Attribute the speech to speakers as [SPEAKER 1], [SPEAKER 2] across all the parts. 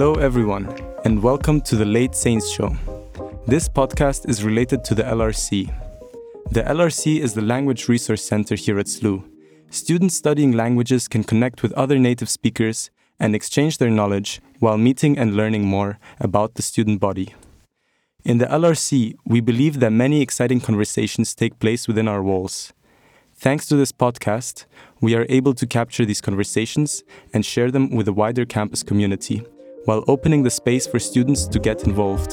[SPEAKER 1] Hello, everyone, and welcome to the Late Saints Show. This podcast is related to the LRC. The LRC is the Language Resource Center here at SLU. Students studying languages can connect with other native speakers and exchange their knowledge while meeting and learning more about the student body. In the LRC, we believe that many exciting conversations take place within our walls. Thanks to this podcast, we are able to capture these conversations and share them with the wider campus community, while opening the space for students to get involved.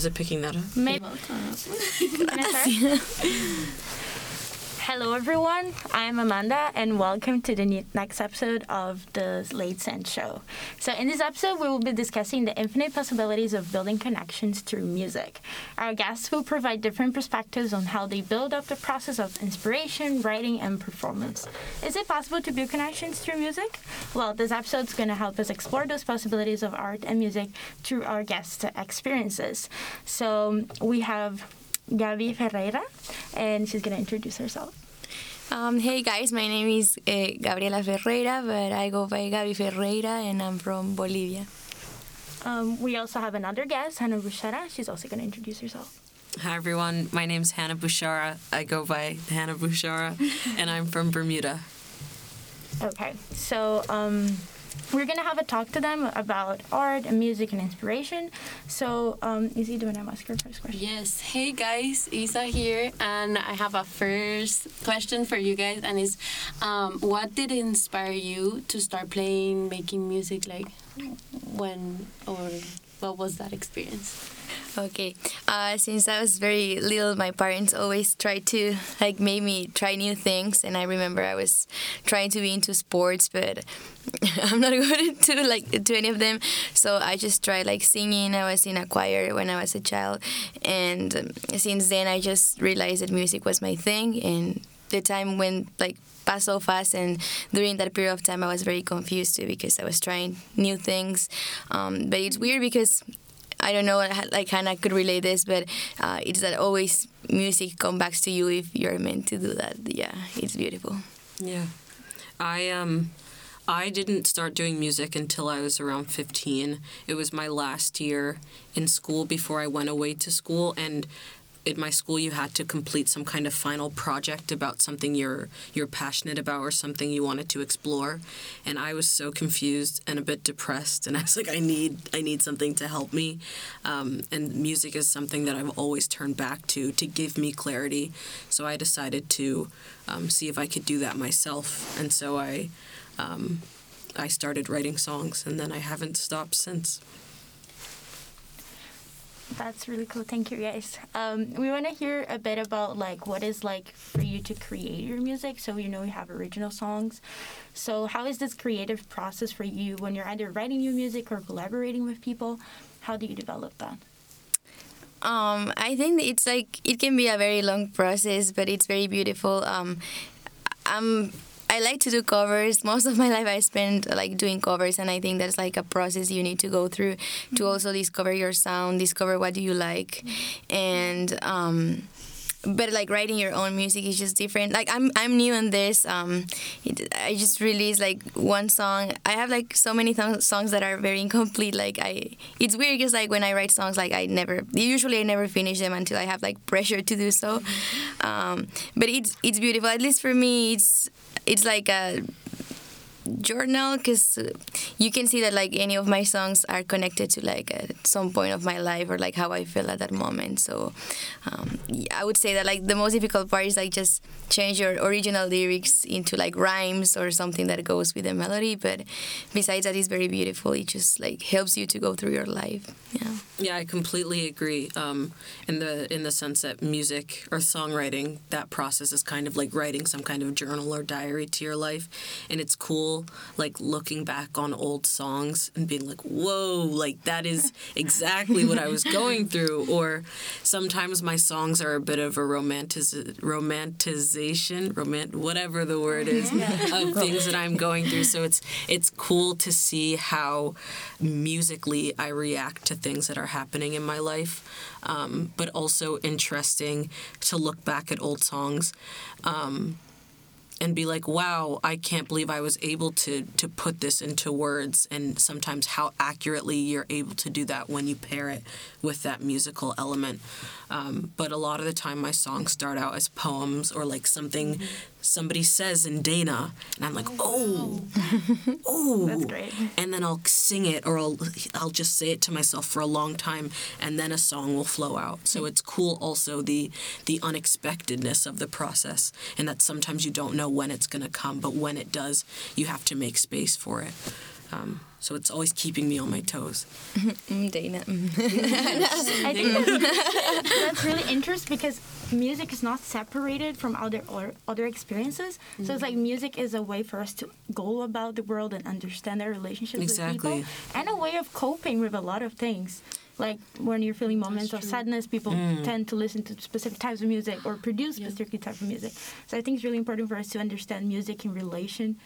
[SPEAKER 2] Hello. Is it picking that up?
[SPEAKER 3] Maybe. Hello, everyone. I'm Amanda, and welcome to the next episode of the Late Saints Show. So, in this episode, we will be discussing the infinite possibilities of building connections through music. Our guests will provide different perspectives on how they build up the process of inspiration, writing, and performance. Is it possible to build connections through music? Well, this episode is going to help us explore those possibilities of art and music through our guests' experiences. So, we have Gabi Ferreira, and she's going to introduce herself.
[SPEAKER 4] Um, hey guys, my name is uh, Gabriela Ferreira, but I go by Gabi Ferreira and I'm from Bolivia.
[SPEAKER 3] Um, we also have another guest, Hannah Bushara. She's also going to introduce herself.
[SPEAKER 2] Hi, everyone. My name's Hannah Bushara. I go by Hannah Bushara, and I'm from Bermuda.
[SPEAKER 3] Okay, so um, we're to have a talk to them about art and music and inspiration. So, um, Izzy, do you want to ask your first question?
[SPEAKER 5] Yes. Hey guys, Isa here, and I have a first question for you guys, and is, um, what did inspire you to start playing, making music? Like, when or what was that experience?
[SPEAKER 4] Okay, uh, since I was very little, my parents always tried to like make me try new things, and I remember I was trying to be into sports, but I'm not good to like to any of them. So I just tried like singing. I was in a choir when I was a child, and um, since then I just realized that music was my thing, and the time went like passed so fast and during that period of time i was very confused too because i was trying new things um, but it's weird because I don't know, like Hannah could relate this, but uh, it's that always music comes back to you if you're meant to do that. Yeah, it's beautiful.
[SPEAKER 2] Yeah. I um I didn't start doing music until I was around 15. It was my last year in school before I went away to school and in my school you had to complete some kind of final project about something you're you're passionate about or something you wanted to explore. And I was so confused and a bit depressed and I was like I need I need something to help me. Um, and music is something that I've always turned back to to give me clarity. So I decided to um, see if I could do that myself. And so I um, I started writing songs and then I haven't stopped since
[SPEAKER 3] That's really cool. Thank you, guys. Um, we want to hear a bit about like what is like for you to create your music. So you know you have original songs. So how is this creative process for you when you're either writing new music or collaborating with people? How do you develop that?
[SPEAKER 4] Um, I think it's like it can be a very long process, but it's very beautiful. Um, I'm I like to do covers. Most of my life I spent like doing covers, and I think that's like a process you need to go through to also discover your sound, discover what do you like, and um, but like writing your own music is just different. Like I'm I'm new in this. Um, it, I just released like one song. I have like so many th- songs that are very incomplete. Like I, it's weird because like when I write songs, like I never usually I never finish them until I have like pressure to do so. Um, but it's it's beautiful. At least for me, it's it's like a journal because you can see that like any of my songs are connected to like at some point of my life or like how I feel at that moment. So um, I would say that like the most difficult part is like just change your original lyrics into like rhymes or something that goes with the melody. But besides that, it's very beautiful. It just like helps you to go through your life. Yeah. Yeah.
[SPEAKER 2] Yeah, I completely agree. Um, in the in the sense that music or songwriting, that process is kind of like writing some kind of journal or diary to your life, and it's cool, like looking back on old songs and being like, "Whoa!" Like that is exactly what I was going through. Or sometimes my songs are a bit of a romantic romanticization, romant whatever the word is, of things that I'm going through. So it's it's cool to see how musically I react to things that are happening in my life, um, but also interesting to look back at old songs. Um, and be like, wow, I can't believe I was able to to put this into words and sometimes how accurately you're able to do that when you pair it with that musical element. Um, but a lot of the time my songs start out as poems or like something somebody says in Dana and I'm like, oh, oh. oh.
[SPEAKER 3] That's great.
[SPEAKER 2] And then I'll sing it or I'll, I'll just say it to myself for a long time and then a song will flow out. So it's cool also the the unexpectedness of the process and that sometimes you don't know when it's going to come, but when it does, you have to make space for it. Um, so it's always keeping me on my toes.
[SPEAKER 4] Mm, Dana. mm.
[SPEAKER 3] I think that's, that's really interesting because music is not separated from other or other experiences. So it's like music is a way for us to go about the world and understand our relationships with people, and a way of coping with a lot of things. Like when you're feeling moments of sadness, people tend to listen to specific types of music or produce specific type of music. So I think it's really important for us to understand music in relation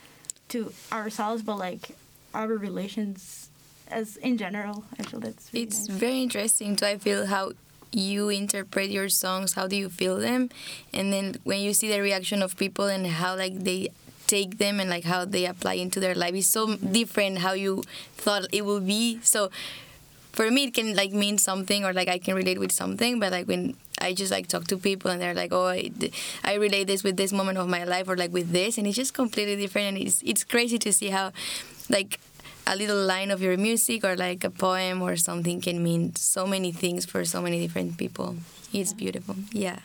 [SPEAKER 3] to ourselves, but like our relations as in general. I feel that's really
[SPEAKER 4] It's
[SPEAKER 3] nice.
[SPEAKER 4] very interesting to I feel how you interpret your songs, how do you feel them, and then when you see the reaction of people and how like they take them and like how they apply into their life is so different how you thought it would be. So for me it can like mean something or like I can relate with something, but like when I just like talk to people and they're like, oh, I, I relate this with this moment of my life or like with this, and it's just completely different, and it's it's crazy to see how like a little line of your music or like a poem or something can mean so many things for so many different people. It's beautiful. Yeah.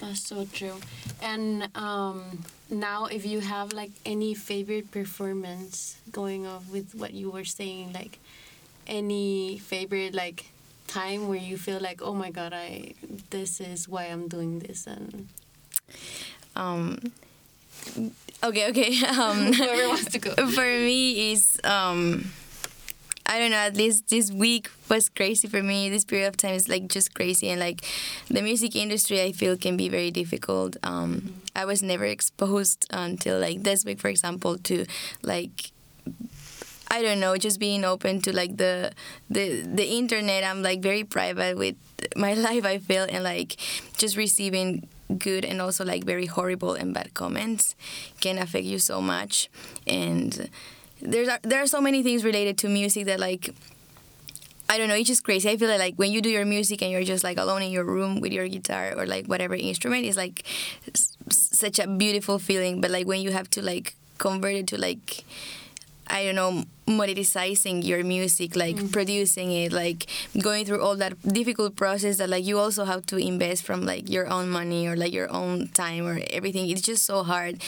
[SPEAKER 5] That's so true. And um, now, if you have like any favorite performance going off with what you were saying, like any favorite like time where you feel like, oh my god, I this is why I'm doing this, and
[SPEAKER 4] Um, okay, okay. Um,
[SPEAKER 5] whoever wants to go.
[SPEAKER 4] for me is um I don't know, at least this week was crazy for me. This period of time is like just crazy and like the music industry I feel can be very difficult. Um I was never exposed until like this week for example to like I don't know, just being open to like the the the internet. I'm like very private with my life. I feel and like just receiving good and also like very horrible and bad comments can affect you so much. And there's there are so many things related to music that like I don't know, it's just crazy. I feel like like when you do your music and you're just like alone in your room with your guitar or like whatever instrument, it's like such a beautiful feeling. But like when you have to like convert it to like I don't know, monetizing your music, like producing it, like going through all that difficult process that like you also have to invest from like your own money or like your own time or everything. It's just so hard.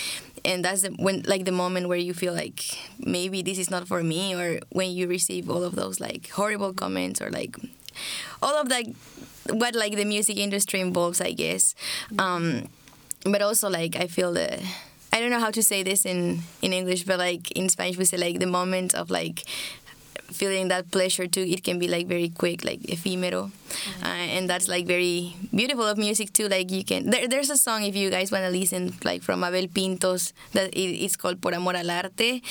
[SPEAKER 4] And that's the, when like the moment where you feel like maybe this is not for me or when you receive all of those like horrible comments or like all of that what like the music industry involves, I guess. Um, but also like I feel the I don't know how to say this in in English, but like in Spanish we say like the moment of like feeling that pleasure too. It can be like very quick, like ephemeral, uh, and that's like very beautiful of music too. Like you can there, there's a song if you guys want to listen like from Abel Pintos that it, it's called Por Amor al Arte.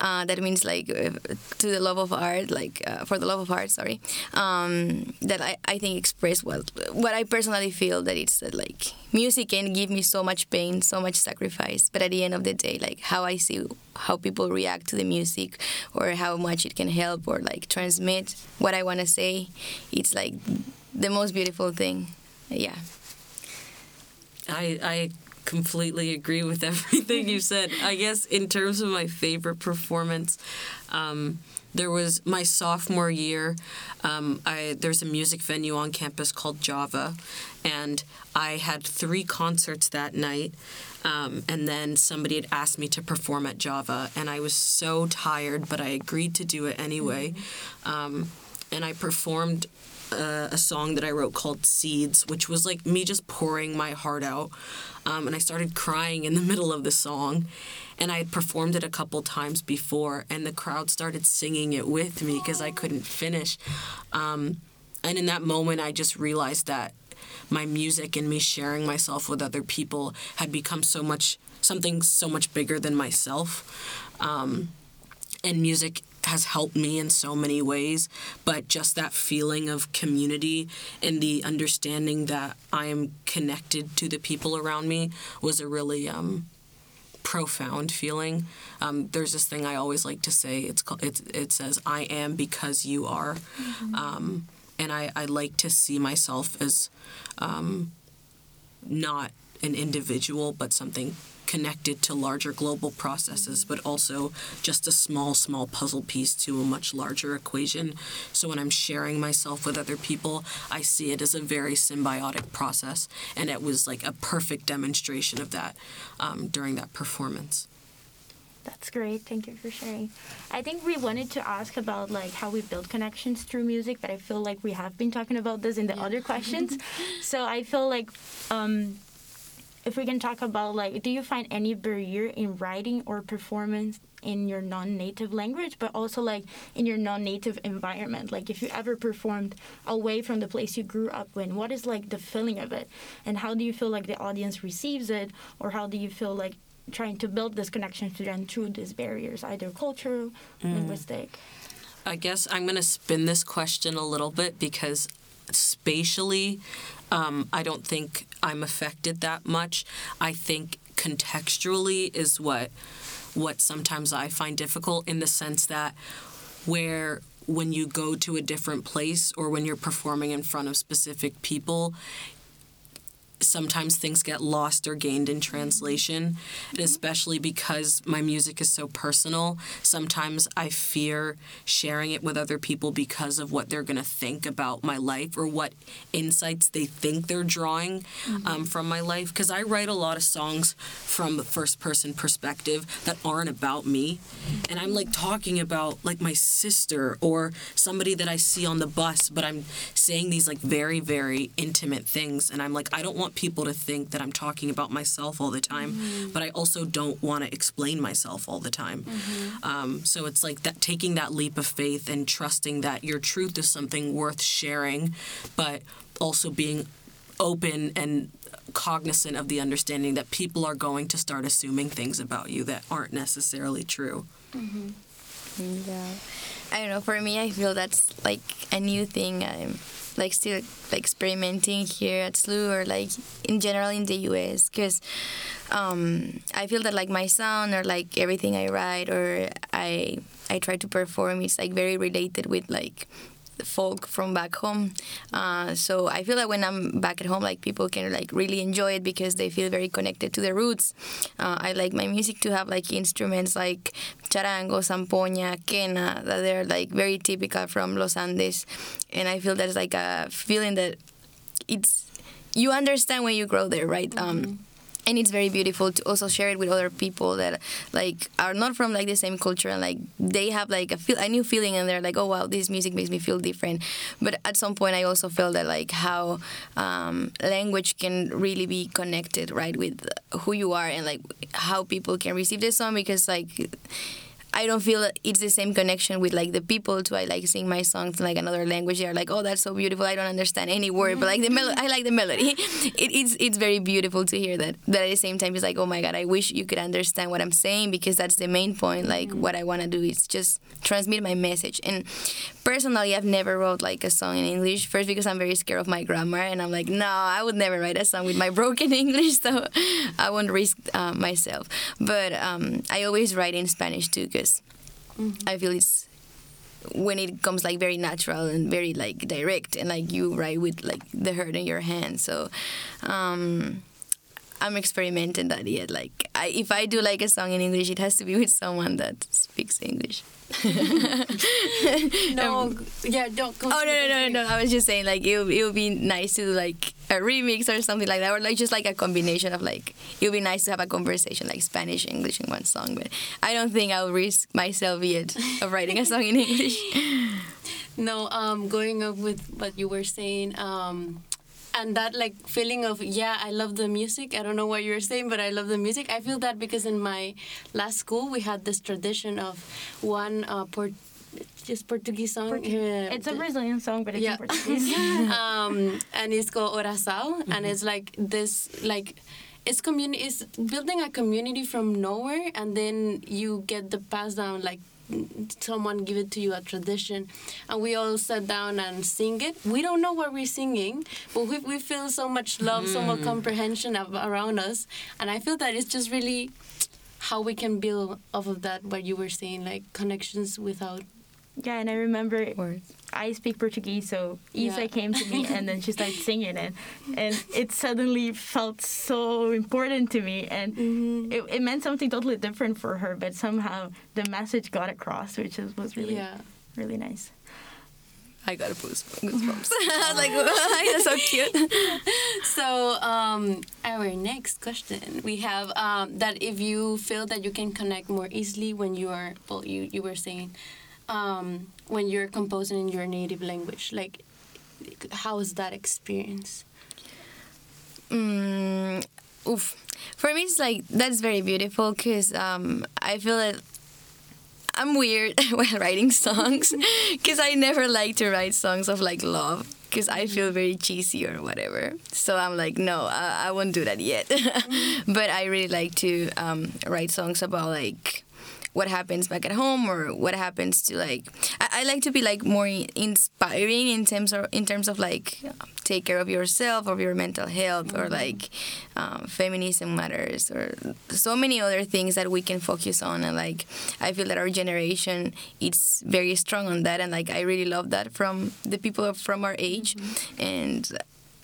[SPEAKER 4] Uh, that means like uh, to the love of art, like uh, for the love of art. Sorry, um, that I, I think express what what I personally feel that it's like music can give me so much pain, so much sacrifice, but at the end of the day, like how I see how people react to the music or how much it can help or like transmit what I want to say, it's like the most beautiful thing. Yeah.
[SPEAKER 2] I I completely agree with everything you said. I guess in terms of my favorite performance, um, there was my sophomore year. Um, I there's a music venue on campus called Java, and I had three concerts that night. Um, and then somebody had asked me to perform at Java, and I was so tired, but I agreed to do it anyway. Um, and I performed uh, a song that I wrote called Seeds, which was like me just pouring my heart out. Um, and I started crying in the middle of the song. And I had performed it a couple times before, and the crowd started singing it with me because I couldn't finish. Um, and in that moment, I just realized that my music and me sharing myself with other people had become so much something so much bigger than myself. Um, and music has helped me in so many ways but just that feeling of community and the understanding that i am connected to the people around me was a really um, profound feeling. Um, there's this thing i always like to say. It's called it, it says i am because you are. Um, and I, I like to see myself as um, not an individual but something connected to larger global processes, but also just a small, small puzzle piece to a much larger equation. So when I'm sharing myself with other people, I see it as a very symbiotic process. And it was like a perfect demonstration of that um, during that performance.
[SPEAKER 3] That's great. Thank you for sharing. I think we wanted to ask about like how we build connections through music, but I feel like we have been talking about this in the other questions. so I feel like um, if we can talk about like, do you find any barrier in writing or performance in your non-native language, but also like in your non-native environment? Like if you ever performed away from the place you grew up in, what is like the feeling of it, and how do you feel like the audience receives it, or how do you feel like trying to build this connection to them through these barriers, either cultural, linguistic.
[SPEAKER 2] I guess I'm going to spin this question a little bit because spatially, um, I don't think I'm affected that much. I think contextually is what what sometimes I find difficult in the sense that where when you go to a different place or when you're performing in front of specific people sometimes things get lost or gained in translation, and especially because my music is so personal. Sometimes I fear sharing it with other people because of what they're going to think about my life or what insights they think they're drawing um, from my life. Because I write a lot of songs from a first person perspective that aren't about me. And I'm like talking about like my sister or somebody that I see on the bus, but I'm saying these like very, very intimate things. And I'm like, I don't want people to think that I'm talking about myself all the time, mm-hmm. but I also don't want to explain myself all the time. Mm-hmm. Um, so it's like that taking that leap of faith and trusting that your truth is something worth sharing, but also being open and cognizant of the understanding that people are going to start assuming things about you that aren't necessarily true. Mm-hmm.
[SPEAKER 4] Yeah. I don't know. For me, I feel that's like a new thing. I'm like still like experimenting here at SLU or like in general in the US because um, I feel that like my sound or like everything I write or I I try to perform is like very related with like folk from back home. Uh, so I feel that when I'm back at home, like people can like really enjoy it because they feel very connected to their roots. Uh, I like my music to have like instruments like charango, zampoña, quena, that they're like very typical from Los Andes, and I feel that's like a feeling that it's you understand when you grow there, right? Um, and it's very beautiful to also share it with other people that like are not from like the same culture and like they have like a feel a new feeling and they're like oh wow this music makes me feel different. But at some point i also felt that like how um, language can really be connected right with who you are and like how people can receive this song because like I don't feel it's the same connection with like the people to I like sing my songs in like another language. They're like, oh, that's so beautiful. I don't understand any word, but like the melo- I like the melody. It, it's it's very beautiful to hear that. But at the same time, it's like, oh my god, I wish you could understand what I'm saying because that's the main point. Like what I want to do is just transmit my message. And personally, I've never wrote like a song in English. First because I'm very scared of my grammar, and I'm like, no, I would never write a song with my broken English, so I won't risk uh, myself. But um, I always write in Spanish too because I feel it's when it comes like very natural and very like direct and like you write with like the heart in your hand. So um, I'm experimenting that yet. Like I, if I do like a song in English, it has to be with someone that speaks English.
[SPEAKER 5] No, yeah, don't.
[SPEAKER 4] Oh no no no no! I was just saying like it would, it would be nice to do like a remix or something like that, or like just like a combination of like it would be nice to have a conversation like Spanish English in one song. But I don't think I'll risk myself yet of writing a song in English.
[SPEAKER 5] No, um, going up with what you were saying, um, and that like feeling of yeah, I love the music. I don't know what you were saying, but I love the music. I feel that because in my last school we had this tradition of one uh, port, just Portuguese song.
[SPEAKER 3] It's a Brazilian song, but it's
[SPEAKER 5] Yeah.
[SPEAKER 3] in Portuguese.
[SPEAKER 5] um, and it's called Oração, and it's like this like. It's community. It's building a community from nowhere, and then you get the pass down like someone give it to you a tradition and we all sat down and sing it. We don't know what we're singing but we, we feel so much love so much hmm. comprehension ab- around us and i feel that it's just really how we can build off of that what you were saying like connections without
[SPEAKER 3] yeah, and I remember
[SPEAKER 4] Words.
[SPEAKER 3] I speak Portuguese, so Isa
[SPEAKER 5] Yeah.
[SPEAKER 3] came to me and then she started singing it, and it suddenly felt so important to me, and
[SPEAKER 5] Mm-hmm.
[SPEAKER 3] it, it meant something totally different for her, but somehow the message got across, which is, was really
[SPEAKER 5] yeah
[SPEAKER 3] really nice.
[SPEAKER 4] I got a goosebumps. goosebumps. I was like, that's so cute.
[SPEAKER 5] So um, our next question we have um, that if you feel that you can connect more easily when you are well you you were saying um, when you're composing in your native language like how is that experience?
[SPEAKER 4] Mm, oof. For me, it's like that's very beautiful because um, I feel that I'm weird when writing songs because I never like to write songs of like love because I feel very cheesy or whatever. So I'm like, no, I, I won't do that yet. but I really like to um, write songs about like what happens back at home or what happens to like I, I like to be like more inspiring in terms of in terms of like take care of yourself or your mental health or like um, feminism matters or so many other things that we can focus on. And like I feel that our generation it's very strong on that. And like I really love that from the people from our age. And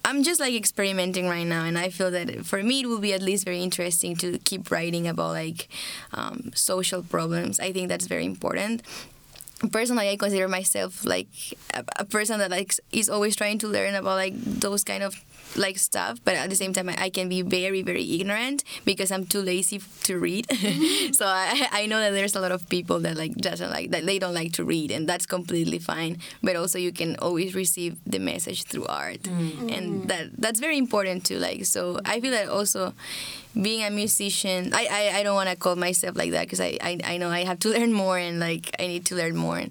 [SPEAKER 4] I'm just like experimenting right now, and I feel that for me it will be at least very interesting to keep writing about like um, social problems. I think that's very important. Personally, I consider myself like a, a person that like is always trying to learn about like those kind of like stuff, but at the same time, I, I can be very very ignorant because I'm too lazy to read. so I, I know that there's a lot of people that like doesn't like that they don't like to read, and that's completely fine. But also, you can always receive the message through art, mm. and mm. that that's very important too. Like so, I feel that also being a musician, I I, I don't want to call myself like that because I, I I know I have to learn more and like I need to learn more,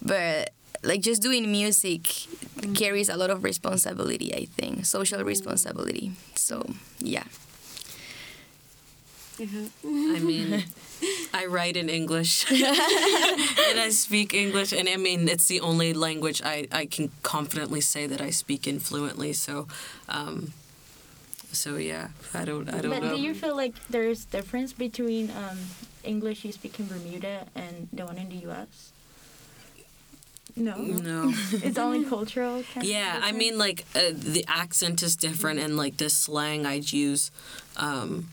[SPEAKER 4] but like just doing music carries a lot of responsibility i think social responsibility so yeah
[SPEAKER 2] I mean, I write in English and I speak English, and I mean, it's the only language I, I can confidently say that I speak in fluently. So, um, so yeah, I don't I don't
[SPEAKER 3] But
[SPEAKER 2] know.
[SPEAKER 3] do you feel like there's difference between um, English you speak in Bermuda and the one in the U.S.? No,
[SPEAKER 2] no.
[SPEAKER 3] it's only cultural. Kind
[SPEAKER 2] Yeah, I mean, like uh, the accent is different, and like the slang I'd use um,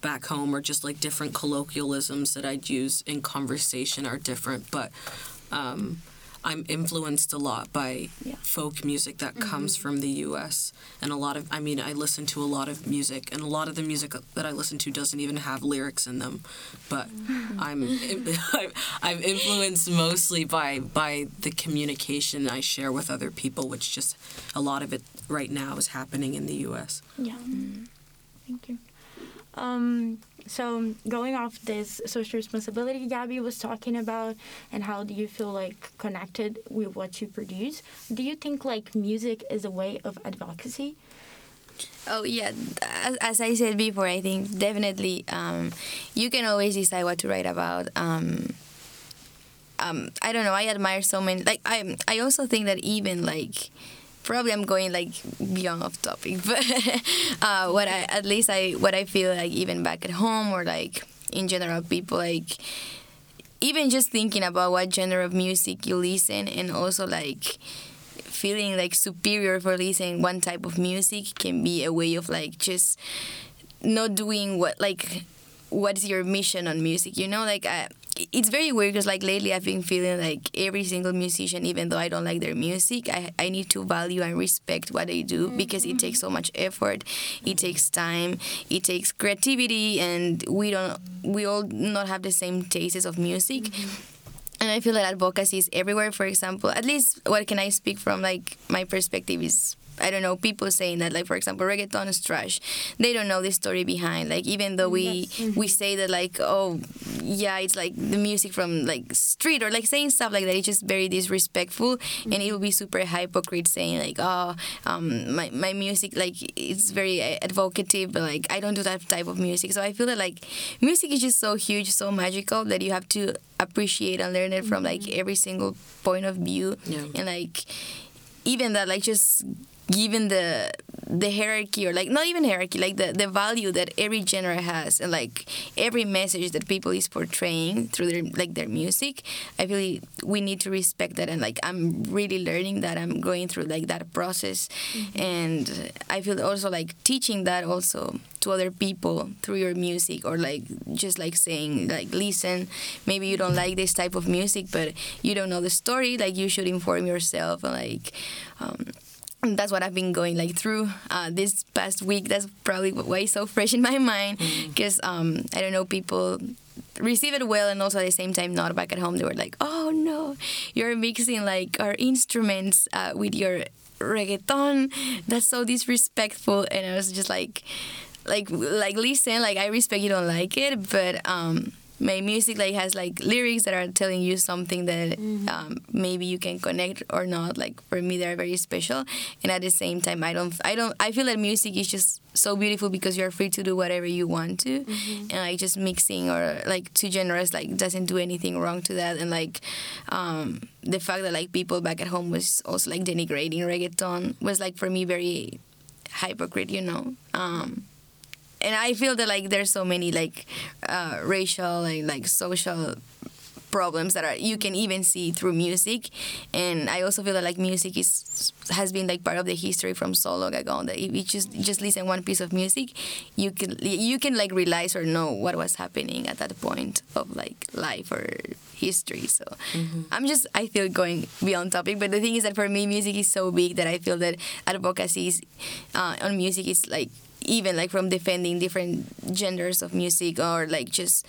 [SPEAKER 2] back home, or just like different colloquialisms that I'd use in conversation are different. But um, I'm influenced a lot by
[SPEAKER 3] Yeah.
[SPEAKER 2] folk music that mm-hmm. comes from the U.S. and a lot of. I mean, I listen to a lot of music, and a lot of the music that I listen to doesn't even have lyrics in them. But mm-hmm. I'm I'm- I'm influenced mostly by by the communication I share with other people, which just a lot of it right now is happening in the U.S.
[SPEAKER 3] Yeah. Mm-hmm. Thank you. Um, so going off this social responsibility Gabby was talking about and how do you feel like connected with what you produce, do you think like music is a way of advocacy?
[SPEAKER 4] oh yeah. As, as i said before i think definitely um, you can always decide what to write about. Um, um, i don't know. I admire so many like i i also think that even like probably i'm going like beyond off topic but uh, what i at least i what i feel like even back at home or like in general people like even just thinking about what genre of music you listen and also like feeling like superior for listening one type of music can be a way of like just not doing what like what's your mission on music you know? Like I, it's very weird because like lately i've been feeling like every single musician even though i don't like their music i, I need to value and respect what they do because it takes so mm-hmm. much effort it takes time it takes creativity and we don't we all not have the same tastes of music. Mm-hmm. And I feel that advocacy is everywhere. For example, at least what can I speak from like my perspective is I don't know people saying that like for example reggaeton is trash. They don't know the story behind. Like even though we we say that like oh yeah it's like the music from like street or like saying stuff like that. It's just very disrespectful and it will be super hypocrite saying like oh um my my music like it's very uh, advocative but like I don't do that type of music. So I feel that like music is just so huge, so magical that you have to appreciate and learn it from like every single point of view
[SPEAKER 2] Yeah.
[SPEAKER 4] and like even that like just given the the hierarchy or like not even hierarchy like the, the value that every genre has and like every message that people is portraying through their like their music i feel we need to respect that and like i'm really learning that i'm going through like that process. And i feel also like teaching that also to other people through your music or like just like saying like listen maybe you don't like this type of music but you don't know the story like you should inform yourself and like um, and that's what I've been going like through uh, this past week. That's probably why it's so fresh in my mind because um, I don't know people receive it well and also at the same time not back at home. They were like oh no you're mixing like our instruments uh, with your reggaeton. That's so disrespectful. And I was just like like like listen like I respect you don't like it but um my music like has like lyrics that are telling you something that um, maybe you can connect or not. Like for me they're very special. And at the same time i don't i don't i feel that music is just so beautiful because you're free to do whatever you want to. And like just mixing or like too generous like doesn't do anything wrong to that. And like um, the fact that like people back at home was also like denigrating reggaeton was like for me very hypocrite you know? Um, and I feel that like there's so many like uh, racial and like social problems that are you can even see through music. And i also feel that like music is has been like part of the history from so long ago that if you just just listen one piece of music you can you can like realize or know what was happening at that point of like life or history. So i'm just i feel going beyond topic but the thing is that for me music is so big that i feel that advocacy is, uh, on music is like even like from defending different genders of music or like just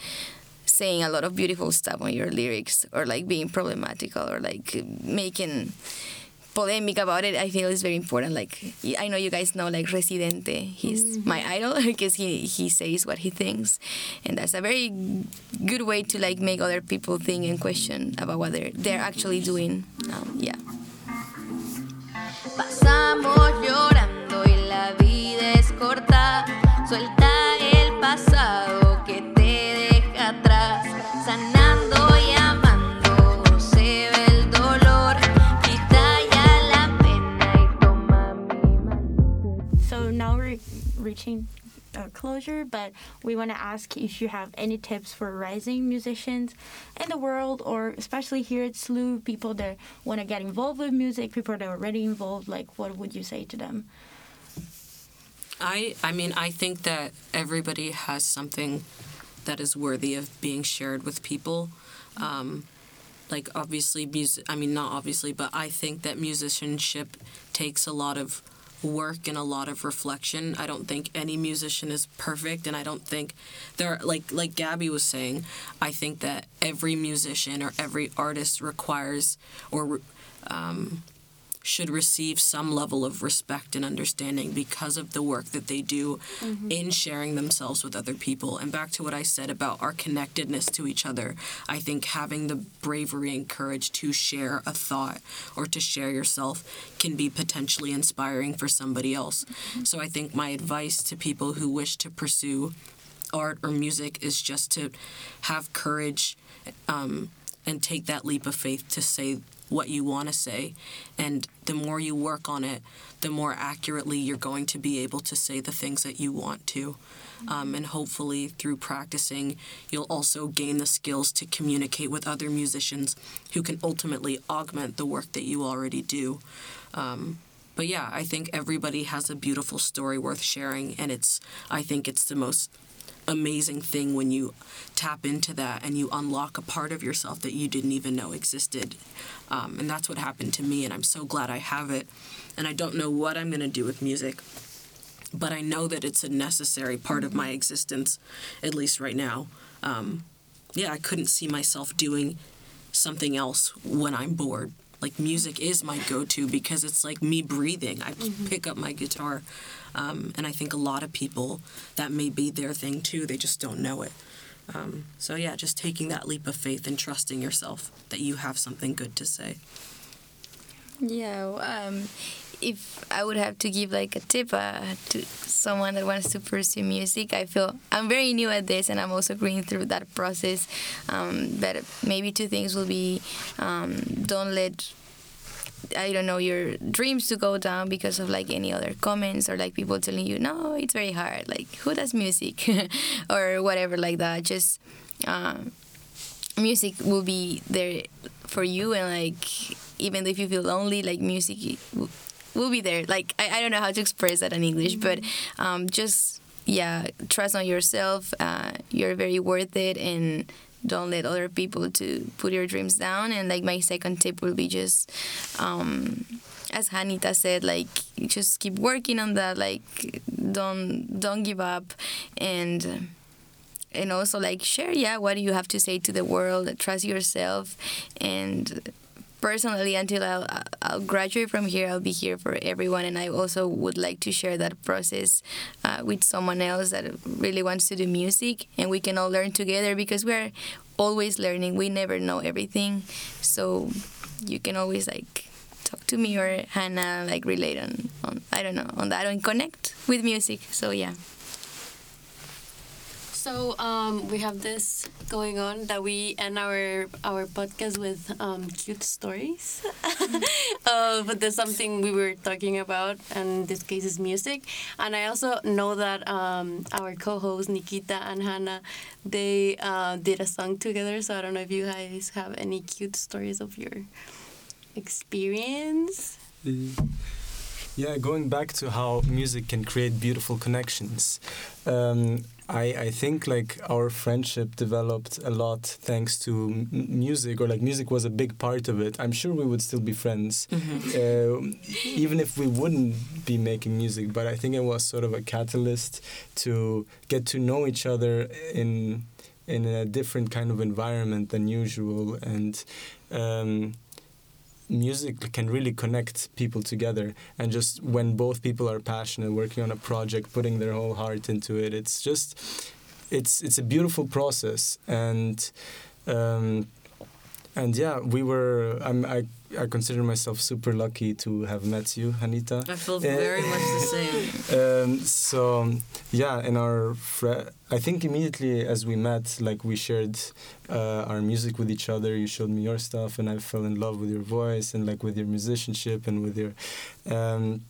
[SPEAKER 4] saying a lot of beautiful stuff on your lyrics or like being problematical or like making polemic about it i feel is very important. Like i know you guys know like residente. He's my idol because he he says what he thinks. And that's a very good way to like make other people think and question about what they're, they're actually doing um, yeah
[SPEAKER 6] es corta. Suelta el pasado que te deja atrás. Sanando y amando se ve el dolor. Quita ya la pena y toma mi mano.
[SPEAKER 3] So now we're reaching closure, but we want to ask if you have any tips for rising musicians in the world, or especially here at SLU, people that want to get involved with music, people that are already involved. Like, what would you say to them?
[SPEAKER 2] I I mean I think that everybody has something that is worthy of being shared with people. Um, like obviously music I mean not obviously, but I think that musicianship takes a lot of work and a lot of reflection. I don't think any musician is perfect and I don't think there like like Gabby was saying, I think that every musician or every artist requires or um, should receive some level of respect and understanding because of the work that they do in sharing themselves with other people. And back to what I said about our connectedness to each other, I think having the bravery and courage to share a thought or to share yourself can be potentially inspiring for somebody else. So I think my advice to people who wish to pursue art or music is just to have courage um, and take that leap of faith to say what you want to say. And the more you work on it, the more accurately you're going to be able to say the things that you want to. Um, and hopefully, through practicing, you'll also gain the skills to communicate with other musicians who can ultimately augment the work that you already do. Um, but yeah, I think everybody has a beautiful story worth sharing, and it's I think it's the most amazing thing when you tap into that and you unlock a part of yourself that you didn't even know existed. Um, and that's what happened to me, and I'm so glad I have it. And I don't know what I'm going to do with music, but I know that it's a necessary part of my existence, at least right now. Um, yeah, I couldn't see myself doing something else when I'm bored. Like music is my go-to because it's like me breathing. I pick up my guitar, um, and I think a lot of people that may be their thing too. They just don't know it. Um, so yeah, just taking that leap of faith and trusting yourself that you have something good to say.
[SPEAKER 4] Yeah, um, if I would have to give like a tip uh, to someone that wants to pursue music, I feel I'm very new at this and I'm also going through that process. Um, but maybe two things will be um, don't let I don't know your dreams to go down because of like any other comments or like people telling you no it's very hard like who does music or whatever like that just um, music will be there for you and like even if you feel lonely like music w- will be there like I, I don't know how to express that in english but um, just yeah trust on yourself uh, you're very worth it and don't let other people to put your dreams down and like my second tip will be just um, as Hanita said, like just keep working on that. Like don't don't give up, and and also like share yeah what do you have to say to the world. Trust yourself, and personally until I'll, I'll graduate from here i'll be here for everyone. And i also would like to share that process uh, with someone else that really wants to do music. And we can all learn together because we're always learning. We never know everything. So you can always like talk to me or hannah like relate on, on i don't know on that and connect with music. So yeah
[SPEAKER 5] So um, we have this going on that we end our our podcast with um, cute stories of the something we were talking about, and this case is music. And I also know that um, our co-hosts Nikita and Hannah, they uh, did a song together. So I don't know if you guys have any cute stories of your experience.
[SPEAKER 1] Yeah, going back to how music can create beautiful connections. Um, I, I think like our friendship developed a lot thanks to m- music, or like music was a big part of it. I'm sure we would still be friends, uh, even if we wouldn't be making music. But I think it was sort of a catalyst to get to know each other in in a different kind of environment than usual, and um, music can really connect people together. And just when both people are passionate working on a project putting their whole heart into it it's just it's it's a beautiful process. And um, and yeah we were I'm, I I consider myself super lucky to have met you Hanita
[SPEAKER 2] I feel
[SPEAKER 1] Eh,
[SPEAKER 2] very much the same.
[SPEAKER 1] um, so yeah, in our fre- I think immediately as we met, like we shared uh, our music with each other. You showed me your stuff, and I fell in love with your voice and like with your musicianship and with your. Um,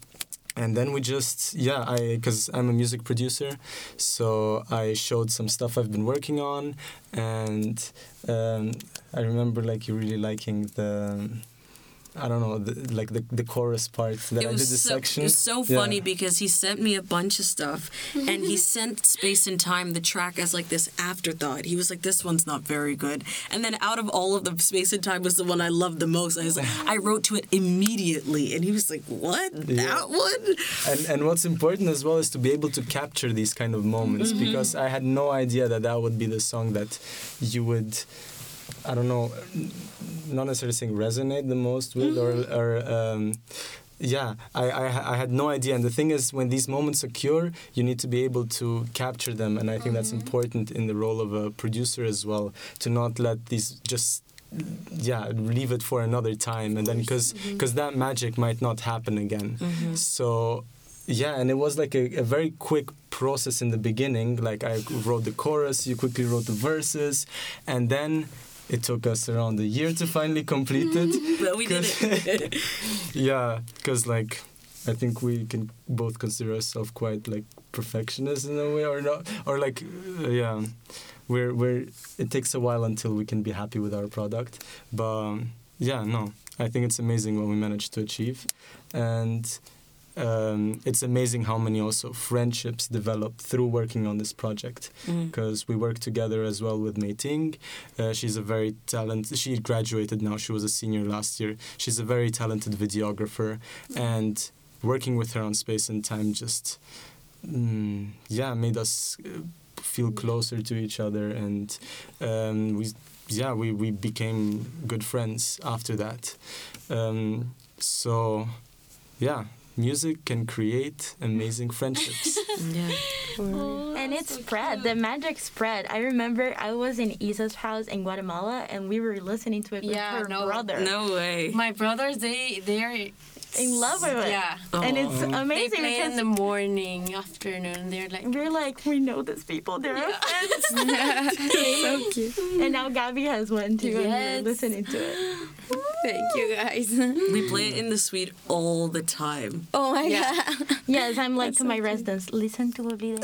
[SPEAKER 1] and then we just yeah i because i'm a music producer so i showed some stuff i've been working on and um, i remember like you really liking the i don't know the, like the, the chorus part that
[SPEAKER 2] it
[SPEAKER 1] i did
[SPEAKER 2] was
[SPEAKER 1] the
[SPEAKER 2] so,
[SPEAKER 1] section
[SPEAKER 2] It was so
[SPEAKER 1] Yeah.
[SPEAKER 2] funny because he sent me a bunch of stuff, and he sent Space and Time the track as like this afterthought. He was like, "This one's not very good," and then out of all of them, Space and Time was the one I loved the most. I was like, I wrote to it immediately, and he was like, "What?
[SPEAKER 1] Yeah.
[SPEAKER 2] That one?"
[SPEAKER 1] and and what's important as well is to be able to capture these kind of moments
[SPEAKER 2] Mm-hmm.
[SPEAKER 1] because I had no idea that that would be the song that you would I don't know not necessarily saying resonate the most with
[SPEAKER 2] Mm-hmm.
[SPEAKER 1] or or um, yeah I, I I had no idea. And the thing is when these moments occur you need to be able to capture them. And I think that's
[SPEAKER 2] Mm-hmm.
[SPEAKER 1] important in the role of a producer as well to not let these just yeah leave it for another time. And then because
[SPEAKER 2] Mm-hmm.
[SPEAKER 1] because that magic might not happen again. So yeah and it was like a, a very quick process in the beginning. Like i wrote the chorus you quickly wrote the verses. And then it took us around a year to finally complete it.
[SPEAKER 2] But we did it.
[SPEAKER 1] yeah because like i think we can both consider ourselves quite like perfectionists in a way or not or like uh, yeah we're we're it takes a while until we can be happy with our product. But um, yeah no i think it's amazing what we managed to achieve. And um, it's amazing how many also friendships develop through working on this project because we work together as well with Mei Ting. Uh, she's a very talented. She graduated now. She was a senior last year. She's a very talented videographer, and working with her on Space and Time just mm, yeah made us uh, feel closer to each other, and um, we yeah, we, we became good friends after that. Um, so, yeah, music can create amazing friendships.
[SPEAKER 2] Yeah.
[SPEAKER 3] Oh, and it spread. The magic spread. I remember I was in Isa's house in Guatemala, and we were listening to it with
[SPEAKER 5] Yeah,
[SPEAKER 3] her
[SPEAKER 5] no,
[SPEAKER 3] brother.
[SPEAKER 2] No way.
[SPEAKER 5] My brothers, they they are
[SPEAKER 3] In love with it.
[SPEAKER 5] Yeah.
[SPEAKER 3] And it's amazing.
[SPEAKER 5] They
[SPEAKER 3] amazing
[SPEAKER 5] play in the morning, afternoon. They're like
[SPEAKER 3] we're like, we know these people. They're our friends.
[SPEAKER 4] so cute.
[SPEAKER 3] and now Gabby has one too, and
[SPEAKER 5] Yes.
[SPEAKER 3] we're listening to it.
[SPEAKER 4] Thank you guys.
[SPEAKER 2] We play it in the suite all the time.
[SPEAKER 4] oh my
[SPEAKER 5] Yeah.
[SPEAKER 4] god.
[SPEAKER 3] Yes, I'm like to my residents, listen to Olvida.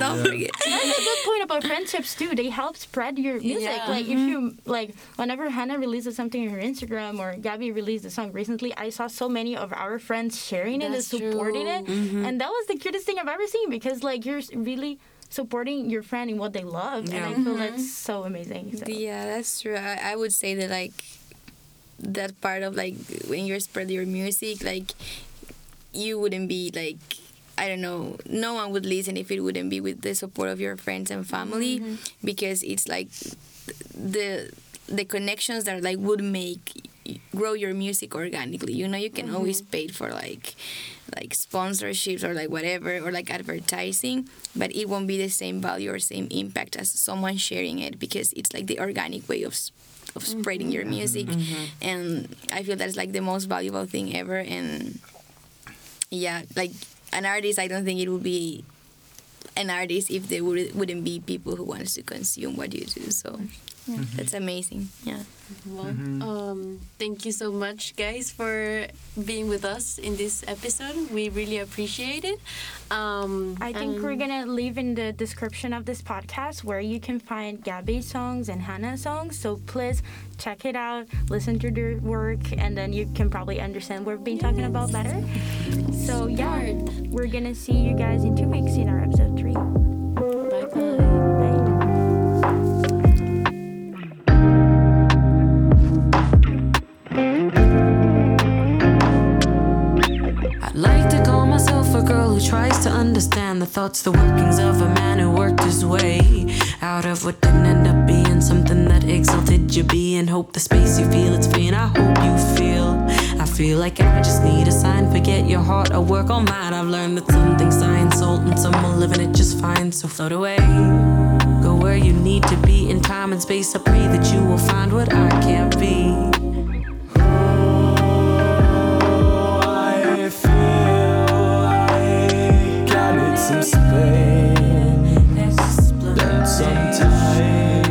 [SPEAKER 4] Don't forget.
[SPEAKER 3] That's a good point about friendships too. They help spread your music.
[SPEAKER 5] Yeah.
[SPEAKER 3] Like if mm-hmm. you like, whenever Hannah releases something on her Instagram or Gabby released a song recently, I saw so many of our friends sharing it and supporting
[SPEAKER 5] true.
[SPEAKER 3] it, and that was the cutest thing I've ever seen because like you're really supporting your friend in what they love, and I feel mm-hmm. that's so amazing. So.
[SPEAKER 4] Yeah, that's true. I, I would say that like that part of like when you spread your music, like you wouldn't be like I don't know, no one would listen if it wouldn't be with the support of your friends and family mm-hmm. because it's like the the connections that like would make grow your music organically. You know, you can always mm-hmm. pay for like like sponsorships or like whatever or like advertising, but it won't be the same value or same impact as someone sharing it because it's like the organic way of of spreading your mm-hmm. music, mm-hmm. and I feel that's like the most valuable thing ever. And yeah, like an artist, I don't think it would be an artist if there would, wouldn't be people who wants to consume what you do. So that's amazing. Yeah.
[SPEAKER 5] Well,
[SPEAKER 1] Mm-hmm.
[SPEAKER 5] um, thank you so much, guys, for being with us in this episode. We really appreciate it. Um,
[SPEAKER 3] I think we're gonna leave in the description of this podcast where you can find Gabby's songs and Hannah's songs. So please check it out, listen to their work, and then you can probably understand what we've been talking about better. So yeah, we're gonna see you guys in two weeks in our episode
[SPEAKER 7] tries to understand the thoughts, the workings of a man who worked his way out of what didn't end up being something that exalted your being. Hope the space you feel it's free, and I hope you feel. I feel like I just need a sign. Forget your heart, I work on mine. I've learned that some things science salt and some will live in it just fine. So float away, go where you need to be in time and space. I pray that you will find what I can't be. some space, then some time.